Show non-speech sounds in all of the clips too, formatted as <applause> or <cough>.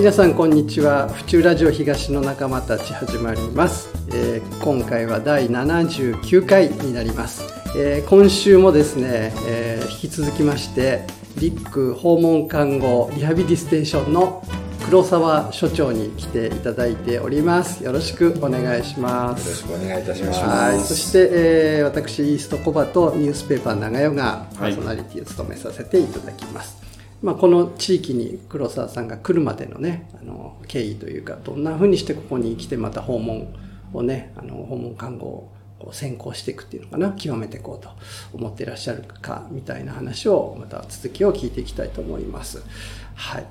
皆さんこんにちは。府中ラジオ東の仲間たち始まります、えー、今回は第79回になります、えー、今週もですね、えー、引き続きましてリック訪問看護リハビリステーションの黒沢所長に来ていただいております。よろしくお願いします。よろしくお願いいたします。はい。そして、えー、私イーストコバとニュースペーパー長代がパーソナリティを務めさせていただきます、はいまあ、この地域に黒沢さんが来るまでのねあの経緯というかどんなふうにしてここに来てまた訪問をねあの訪問看護をこう先行していくっていうのかな極めていこうと思っていらっしゃるかみたいな話をまた続きを聞いていきたいと思います。はい。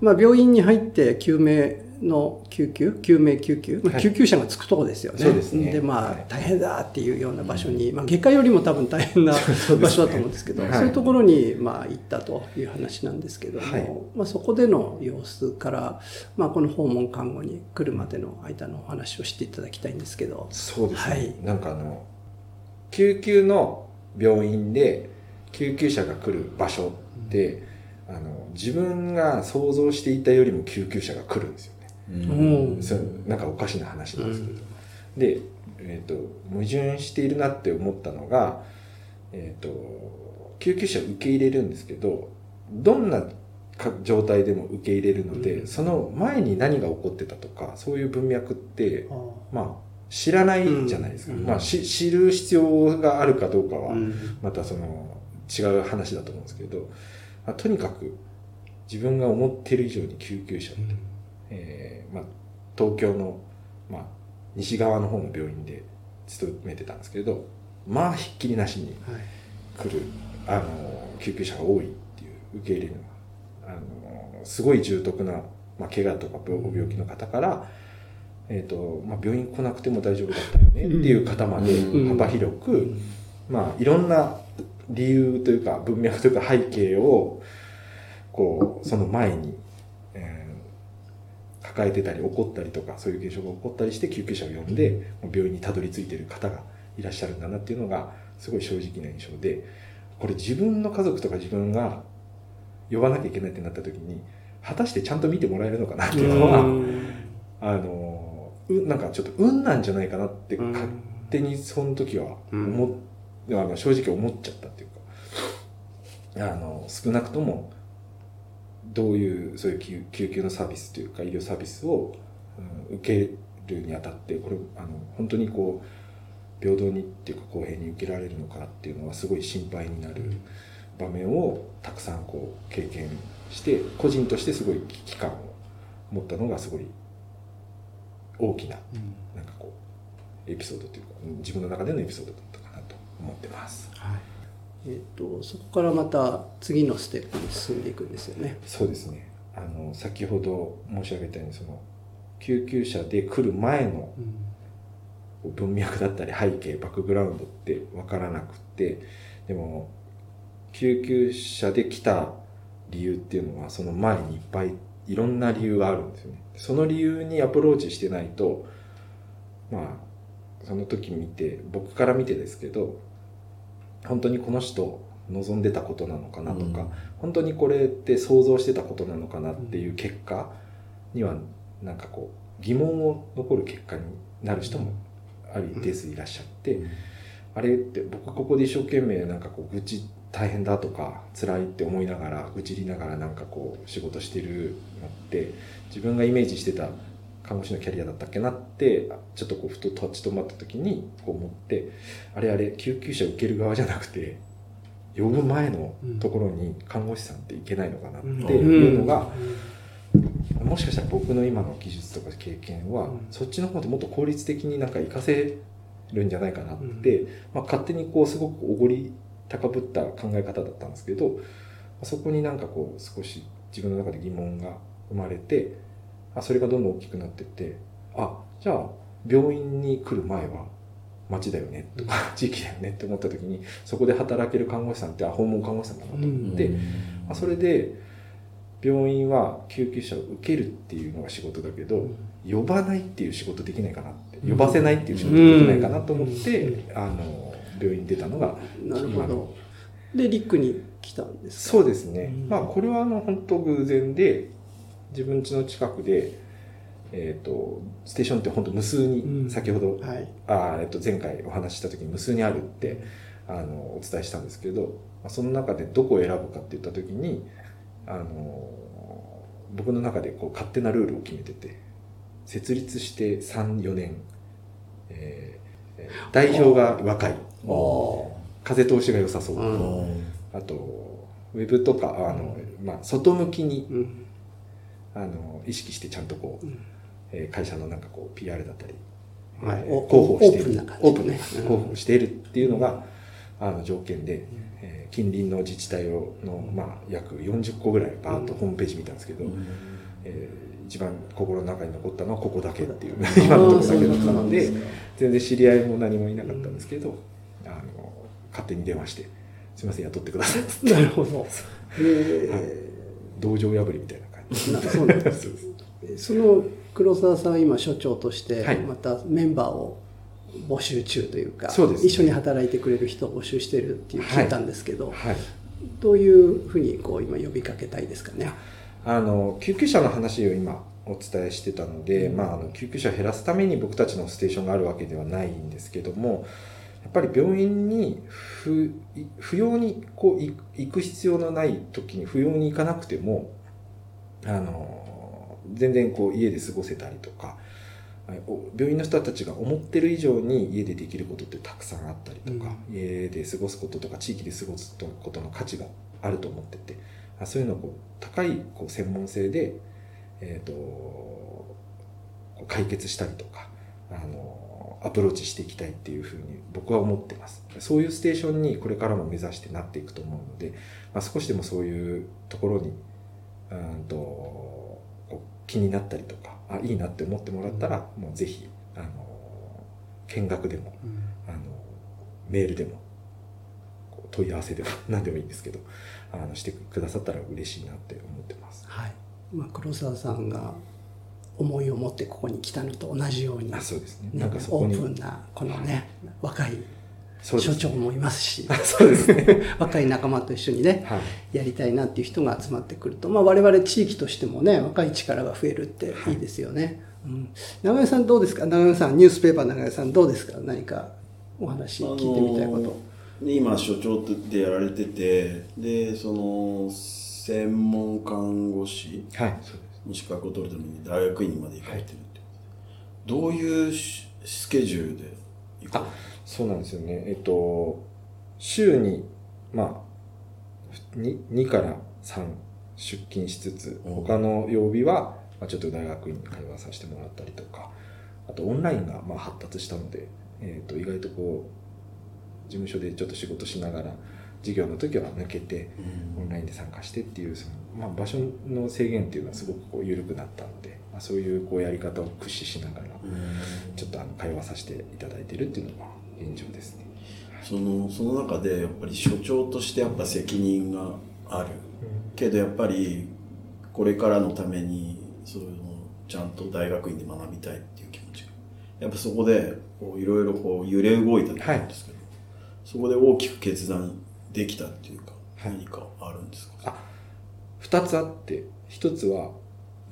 まあ、病院に入って救命の救急？救命救急、まあ、救急車がつくとこですよね。はい、ででまあ大変だっていうような場所に、まあ、外科よりも多分大変な <laughs> 場所だと思うんですけど、そういうところにまあ行ったという話なんですけども、はい、まあ、そこでの様子から、まあ、この訪問看護に来るまでの間のお話をしていただきたいんですけど。そうですね。はい、なんかあの救急の病院で救急車が来る場所って、うん、あの自分が想像していたよりも救急車が来るんですよね。うん、そなんかおかしな話なんですけど、うん、で、えーと、矛盾しているなって思ったのが、えーと、救急車受け入れるんですけどどんな状態でも受け入れるので、うん、その前に何が起こってたとかそういう文脈ってまあ知らないじゃないですか、うん、まあ、知る必要があるかどうかはまたその違う話だと思うんですけど、まあ、とにかく自分が思ってる以上に救急車って、えーまあ、東京の、まあ、西側の方の病院で勤めてたんですけれどまあひっきりなしに来る、はい、あの救急車が多いっていう受け入れるあのすごい重篤な、まあ、怪我とか病病気の方から、えーとまあ、病院来なくても大丈夫だったよねっていう方まで幅広く、まあ、いろんな理由というか文脈というか背景をこうその前に抱えてたり怒ったりとかそういう現象が起こったりして救急車を呼んで病院にたどり着いている方がいらっしゃるんだなっていうのがすごい正直な印象でこれ自分の家族とか自分が呼ばなきゃいけないってなった時に果たしてちゃんと見てもらえるのかなっていうのはあのなんかちょっと運なんじゃないかなって勝手にその時は思っあの正直思っちゃったっていうか。あの少なくともどういうそういう救急のサービスというか医療サービスを、うん、受けるにあたってこれあの本当にこう平等にっていうか公平に受けられるのかっていうのはすごい心配になる場面をたくさんこう経験して個人としてすごい危機感を持ったのがすごい大きな、うん、なんかこうエピソードというか自分の中でのエピソードだったかなと思ってます。はいえーと、そこからまた次のステップに進んでいくんですよね。そうですねあの先ほど申し上げたようにその救急車で来る前の文脈だったり背景バックグラウンドって分からなくてでも救急車で来た理由っていうのはその前にいっぱいいろんな理由があるんですよね。その理由にアプローチしてないとまあその時見て僕から見てですけど本当にこの人望んでたことなのかなとか、うん、本当にこれって想像してたことなのかなっていう結果にはなんかこう疑問を残る結果になる人もある一定数いらっしゃって、うん、あれって僕ここで一生懸命なんかこう愚痴大変だとか辛いって思いながら愚痴りながらなんかこう仕事してるのって自分がイメージしてた看護師のキャリアだったっけなってちょっとこうふと立ち止まった時にこう思ってあれあれ救急車受ける側じゃなくて呼ぶ前のところに看護師さんっていけないのかなっていうのが、もしかしたら僕の今の技術とか経験は、そっちの方でもっと効率的になんか活かせるんじゃないかなって、まあ、勝手にこうすごくおごり高ぶった考え方だったんですけどそこになんかこう少し自分の中で疑問が生まれてあそれがどんどん大きくなってってあじゃあ病院に来る前は町だよねとか地域だよねって思った時にそこで働ける看護師さんって訪問看護師さんだなと思って、あそれで病院は救急車を受けるっていうのが仕事だけど、呼ばないっていう仕事できないかなって呼ばせないっていう仕事できないかなと思って、あの病院に出たのが今の。でリックに来たんですそうですね、まあこれはあの本当偶然で自分家の近くで、えー、とステーションって本当無数に先ほど、はい。あえっと前回お話しした時に無数にあるってあのお伝えしたんですけどまあその中でどこを選ぶかって言った時にあの僕の中でこう勝手なルールを決めてて設立して34年、えーえー代表が若い。お風通しが良さそう、うん。あとウェブとかあの、まあ、外向きにうん。あの意識してちゃんとこう、うん。えー会社のなんかこう PR だったりはい。えー広報している。オープンな感じオープンね。うん。広報しているっていうのが、あの条件で、えー近隣の自治体をの、まあ、約40個ぐらいバーッとホームページ見たんですけど、えー一番心の中に残ったのはここだけっていう <laughs> 今のところだけだったので全然知り合いも何もいなかったんですけど、あの勝手に電話して「すいません雇ってください」なるほど。え道場破りみたいななそうなんです <laughs> その黒沢さんは今所長としてはい。またメンバーを募集中というか、そうですね。一緒に働いてくれる人を募集してるっていう聞いたんですけど、はい。どういうふうにこう今呼びかけたいですかね？あの救急車の話を今お伝えしてたので、まあ、あの救急車を減らすために僕たちのステーションがあるわけではないんですけどもやっぱり病院に不要にこうい行く必要のない時に不要に行かなくてもあの全然こう家で過ごせたりとかお病院の人たちが思ってる以上に家でできることってたくさんあったりとか、家で過ごすこととか地域で過ごすことの価値があると思っててあそういうのをこう高いこう専門性で、えー、と解決したりとかあのアプローチしていきたいっていうふうに僕は思ってます。そういうステーションにこれからも目指してなっていくと思うので、まあ、少しでもそういうところにうんと気になったりとかあいいなって思ってもらったらもうぜひあの見学でもあのメールでも問い合わせでも <laughs> 何でもいいんですけどあのしてくださったら嬉しいなって思ってます。はい。まあ黒沢さんが思いを持ってここに来たのと同じように、あそうですね。ねなんかそこにオープンなこのね若い。そうです所長もいますし、あ <laughs> そうですね。<laughs> 若い仲間と一緒にね、はい。やりたいなっていう人が集まってくると、まあ、我々地域としてもね若い力が増えるってい。いですよね、うん、長与さんどうですか？長与さんニュースペーパー長与さんどうですか？何かお話聞いてみたいこと、あの今所長でやられててでその専門看護師はい。そうですの資格を取るために大学院にまで行かれてるって。ことでどういうしスケジュールで行かれてそうなんですよね。えっと週にまあ 2, 2から3出勤しつつうん。他の曜日は、まあ、ちょっと大学院に通わさせてもらったりとかあとオンラインがまあ発達したので、えっと意外とこう事務所でちょっと仕事しながら授業の時は抜けてうん。オンラインで参加してっていうその、まあ、場所の制限っていうのはすごくこう緩くなったので、まあ、そういうこうやり方を駆使しながらうん。ちょっとあの通わさせていただいてるっていうのが現状ですね。そのその中でやっぱり所長としてやっぱ責任がある。けどやっぱりこれからのためにそういうのをちゃんと大学院で学びたいっていう気持ちが。やっぱそこでいろいろこう揺れ動いたと思うんですけど、そこで大きく決断できたっていうか、はい。何かあるんですか？あ2つあって1つは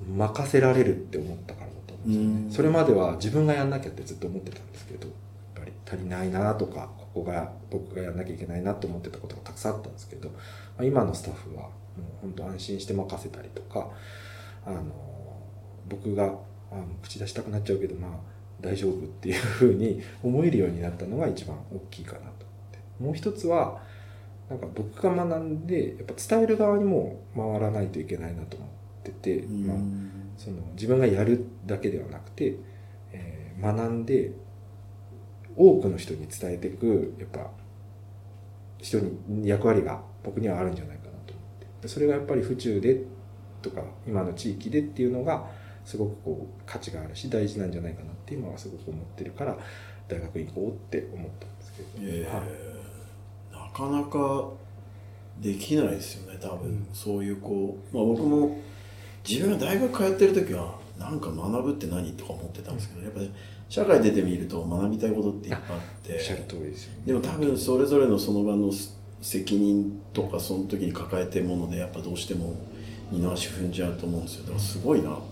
任せられるって思ったからだと思うんですようん。ねそれまでは自分がやんなきゃってずっと思ってたんですけどやっぱり足りないなとかここが僕がやんなきゃいけないなと思ってたことがたくさんあったんですけど、まあ、今のスタッフはもう本当安心して任せたりとかあの僕があ口出したくなっちゃうけどまあ大丈夫っていうふうに思えるようになったのが一番大きいかなと思って。もう一つはなんか僕が学んでやっぱ伝える側にも回らないといけないなと思ってて、うん。まあ、その自分がやるだけではなくて、えー学んで多くの人に伝えていくやっぱ人に役割が僕にはあるんじゃないかなと思って。でそれがやっぱり府中でとか今の地域でっていうのがすごくこう価値があるし大事なんじゃないかなって今はすごく思ってるから大学行こうって思ったんですけど、えーはい。なかなかできないですよね多分、うん。そういうこう、まあ、僕も自分が大学通ってる時はなんか学ぶって何とか思ってたんですけどやっぱり社会出てみると学びたいことっていっぱいあって。おっしゃる通りですよね。でも多分それぞれのその場の責任とかその時に抱えてるものでやっぱどうしても二の足踏んじゃうと思うんですよ。だからすごいなと思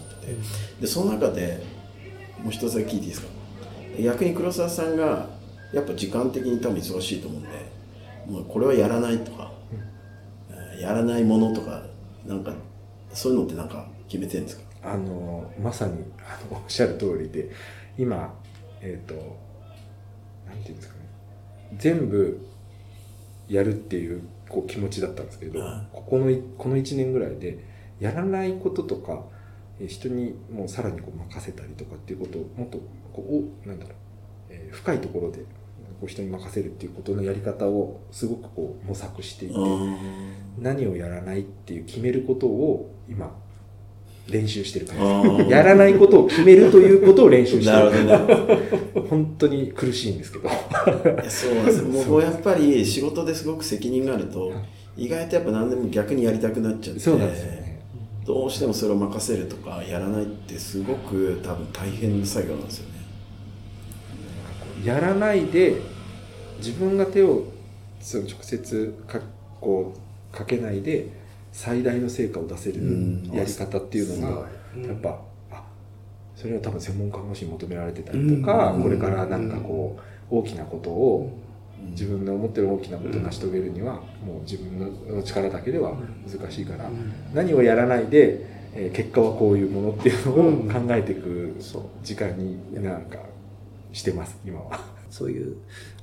ってて。でその中でもう一つだけ聞いていいですか？逆に黒沢さんがやっぱ時間的に多分忙しいと思うんでもうこれはやらないとか、えーやらないものとかなんかそういうのってなんか決めてるんですか？あのまさにあのおっしゃる通りで今えっ、となんていうんですかね。全部やるっていうこう気持ちだったんですけど、はいここのいこの1年ぐらいでやらないこととかえー人にもうさらにこう任せたりとかっていうことをもっとこうおなんだろう、えー深いところでこう人に任せるっていうことのやり方をすごくこう模索していて、何をやらないっていう決めることを今練習してる感じ。やらないことを決めるということを練習してなるほるど。ね本当に苦しいんですけど。そうなんですよ。もうやっぱり仕事ですごく責任があると意外とやっぱ何でも逆にやりたくなっちゃってそうなんですよね。どうしてもそれを任せるとかやらないってすごく多分大変な作業なんですよねやらないで自分が手をその直接かこうかけないで最大の成果を出せるうんやり方っていうのがうんやっぱあそれは多分専門看護師に求められてたりとかうん。これからなんかこう大きなことを自分の思ってる大きなことを成し遂げるにはもう自分の力だけでは難しいから何をやらないで、えー結果はこういうものっていうのをうん。考えていくそう。時間になんかしてます今は。そういう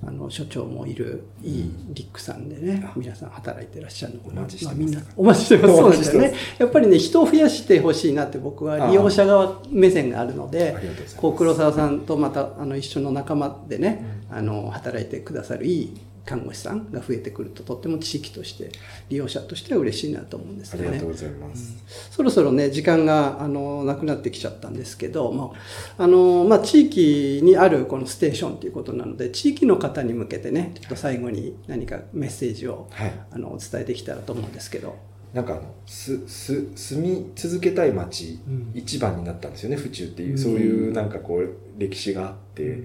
あの所長もいるいいリックさんでね、皆さん働いてらっしゃるのかな。お待ちしてます。あみんなお待ちしてます。そうですよね。やっぱりね人を増やしてほしいなって僕は利用者側目線があるのでこう黒沢さんとまたあの一緒の仲間でね、あの働いてくださるいい看護師さんが増えてくるととっても地域として利用者としては嬉しいなと思うんですよねありがとう。ございます。そろそろね、時間が、あの、なくなってきちゃったんですけど、まあ、あの、まあ、地域にあるこのステーションということなので、地域の方に向けてね、ちょっと最後に何かメッセージを、はい。あの、お伝えできたらと思うんですけど。なんかあのすす住み続けたい町、うん一番になったんですよね府中っていう、うんそういうなんかこう歴史があって、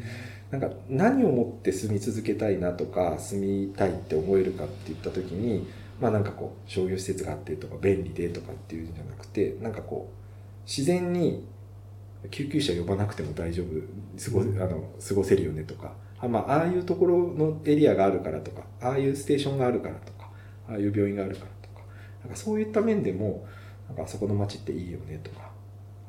なんか何をもって住み続けたいなとか住みたいって思えるかって言った時にまあなんかこう商業施設があってとか便利でとかっていうんじゃなくてなんかこう自然に救急車呼ばなくても大丈夫過ご,、あの過ごせるよねとかあ,、まあ、ああいうところのエリアがあるからとかああいうステーションがあるからとかああいう病院があるからとかなんかそういった面でもなんかあそこの街っていいよねとか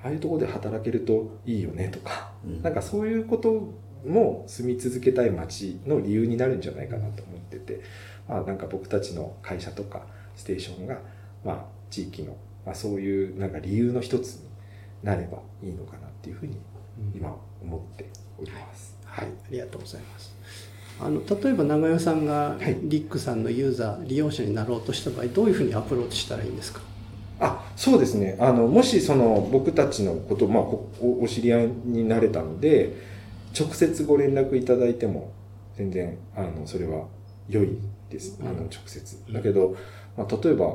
ああいうところで働けるといいよねとかうん。なんかそういうことも住み続けたい街の理由になるんじゃないかなと思ってて、まあ、なんか僕たちの会社とかステーションが、まあ、地域の、まあ、そういうなんか理由の一つになればいいのかなっていうふうに今思っております。はい、ありがとうございます。あの例えば長与さんがはい。リックさんのユーザー、利用者になろうとした場合どういうふうにアプローチしたらいいんですか？あそうですね。あのもしその僕たちのこと、まあ、こおお知り合いになれたので直接ご連絡いただいても全然あのそれは良いです。あの直接。だけど、まあ、例えば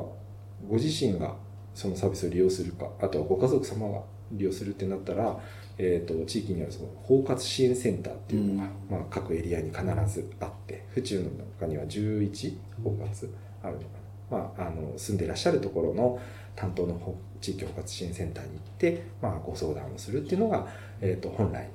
ご自身がそのサービスを利用するかあとはご家族様が利用するってなったら、えー、と地域にはその包括支援センターっていうのが、まあ、各エリアに必ずあって府中の中には11包括あるのかな、まあ、あの住んでいらっしゃるところの担当のほ地域包括支援センターに行って、まあ、ご相談をするっていうのが、えー、と本来はい、の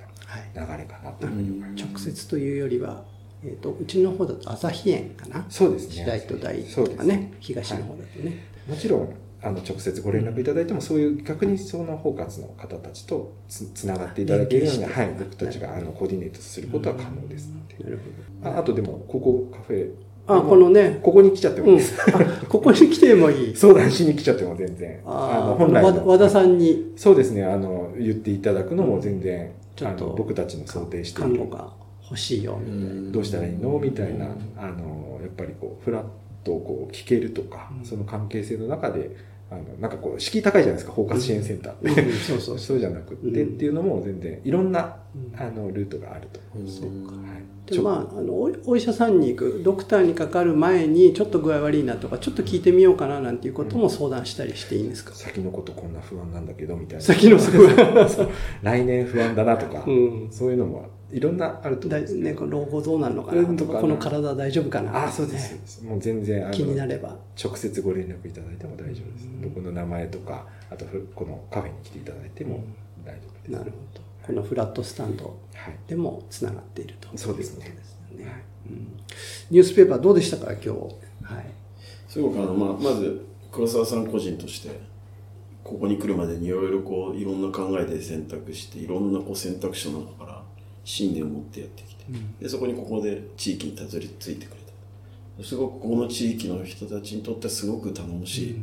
流れかなというふうに思います。直接というよりは、えー、とうちの方だと朝日園かな？そうですね。時代と大とかね東の方だとね、もちろんあの直接ご連絡いただいてもそういう逆にその包括の方たちとつつながっていただけるように、連携して。はい、僕たちがあのコーディネートすることは可能ですので、なるああとでもここカフェ。ほどあこのね、ここに来ちゃってもいうん、いです、あここに来てもいい。<laughs> 相談しに来ちゃっても全然。あの本来和田さんに。そうですね。あの言っていただくのも全然、ちょっとあの僕たちの想定している。看護が欲しいよみたいな、どうしたらいいの？みたいなあのやっぱりこうフラッとこう聞けるとか、うん。その関係性の中であのなんかこう敷居高いじゃないですか包括支援センター。って、うんそうそうそう。<laughs> じゃなくって、うん。っていうのも全然いろんなあのルートがあると。思いますね。はい。でまあ、あのおお医者さんに行くドクターにかかる前にちょっと具合悪いなとかちょっと聞いてみようかななんていうことも相談したりしていいんですか、先のことこんな不安なんだけどみたいな。先の不安。<laughs> 来年不安だなとか、うん。そういうのもいろんなあると思だうんですね、この老後どうなるのかなとかこの体大丈夫かなああそうです、もう全然あの気になれば。直接ご連絡いただいても大丈夫です、僕の名前とかあとふこのカフェに来ていただいても大丈夫です、なるほど。このフラットスタンドはい。でもつながっているとそうですね。いことですよねうん。ニュースペーパーどうでしたか今日は？い。すごくあの、まあ、まず黒沢さん個人としてここに来るまでにいろいろこういろんな考えで選択していろんなこう選択肢の中から信念を持ってやってきて、でそこにここで地域にたどり着いてくれた。すごくここの地域の人たちにとってはすごく頼もしい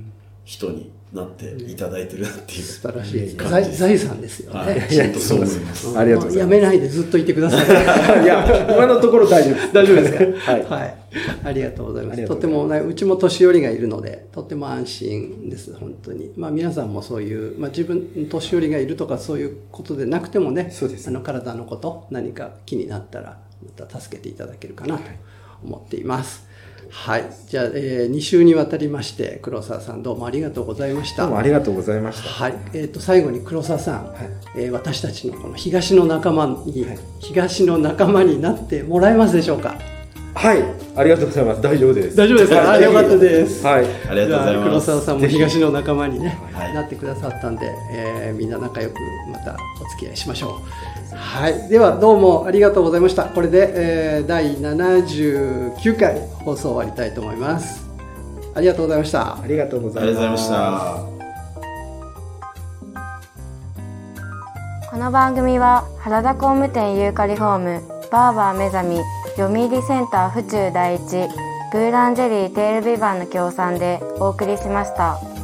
人になっていただいてるなっていう、素晴らしい感財財産ですよね、はい、そう思 <laughs> います。ありがとうございますやめないでずっといてくださいいや今のところ大丈夫です大丈夫ですか？はいはい。ありがとうございます。とてもね、うちも年寄りがいるので、とても安心です、本当に。まあ皆さんもそういう、まあ自分、年寄りがいるとかそういうことでなくてもね、そうですあの体のこと、何か気になったら、また助けていただけるかなと思っています。はい。じゃあ、え2週にわたりまして、黒沢さんどうもありがとうございました。どうもありがとうございました。はい、えー、と最後に黒沢さん、えー私たちのこの東の仲間に、東の仲間になってもらえますでしょうか？はい。ありがとうございます。大丈夫です。大丈夫ですか？はい。あよかったです。はい。ありがとうございじゃあ黒ます。沢さんも東の仲間にね、はい。なってくださったんで、えーみんな仲良くまたお付き合いしましょうはいではどうもありがとうございましたこれで、えー第79回放送終わりたいと思いますありがとうございましたありがとうございました。この番組は原田工務店ユーカリホームバーバー目覚み読売センター府中第一ブーランジェリーテールビバンの協賛でお送りしました。